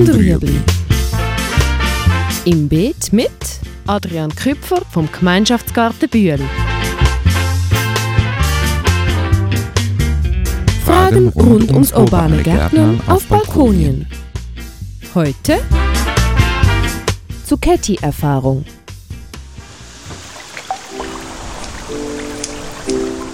und Rüebli. Im Beet mit Adrian Küpfer vom Gemeinschaftsgarten Bühl. Fragen rund ums urbane Gärtnern auf Balkonien. Heute Zucchetti-Erfahrung.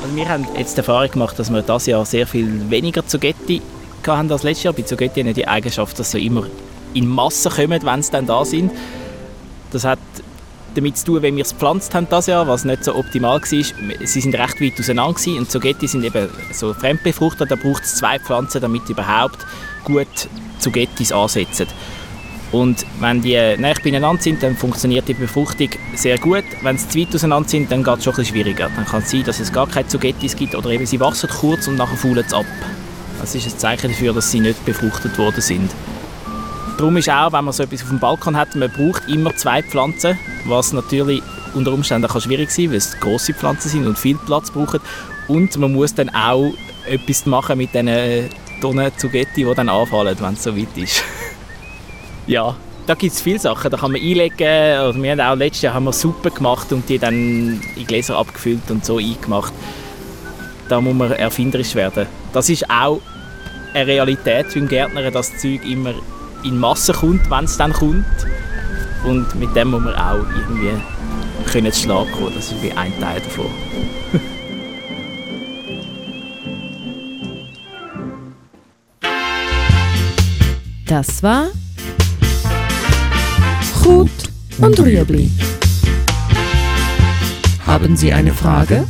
Also wir haben jetzt die Erfahrung gemacht, dass wir dieses Jahr sehr viel weniger Zugetti hatten als letztes Jahr. Bei Zugetti haben die Eigenschaft, dass sie immer in Massen kommen, wenn sie dann da sind. Das hat damit zu tun, wenn wir es gepflanzt haben das Jahr, was nicht so optimal war. Sie sind recht weit auseinander gewesen und Zugetti sind eben so fremdbefruchtet. Da braucht es zwei Pflanzen, damit überhaupt gut Zugettis ansetzen. Und wenn die näher beieinander sind, dann funktioniert die Befruchtung sehr gut. Wenn sie zu weit auseinander sind, dann geht es schon ein schwieriger. Dann kann es sein, dass es gar keine Zugettis gibt oder eben sie wachsen kurz und nachher faulen sie ab. Das ist ein Zeichen dafür, dass sie nicht befruchtet worden sind. Darum ist auch, wenn man so etwas auf dem Balkon hat, man braucht immer zwei Pflanzen, was natürlich unter Umständen kann schwierig sein weil es grosse Pflanzen sind und viel Platz brauchen. Und man muss dann auch etwas machen mit diesen Tonnen Zugetti, die dann anfallen, wenn es so weit ist. ja, da gibt es viele Sachen, da kann man einlegen. Also wir haben auch letztes Jahr haben wir Suppe gemacht und die dann in Gläser abgefüllt und so eingemacht. Da muss man erfinderisch werden. Das ist auch eine Realität beim Gärtner, dass das Zeug immer in Masse kommt, wenn es dann kommt. Und mit dem muss man auch irgendwie können zu Schlag kommen. Das ist wie ein Teil davon. Das war Gut und Rüebli. Haben Sie eine Frage?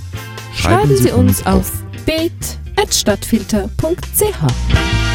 Schreiben Sie uns auf beet.stadtfilter.ch.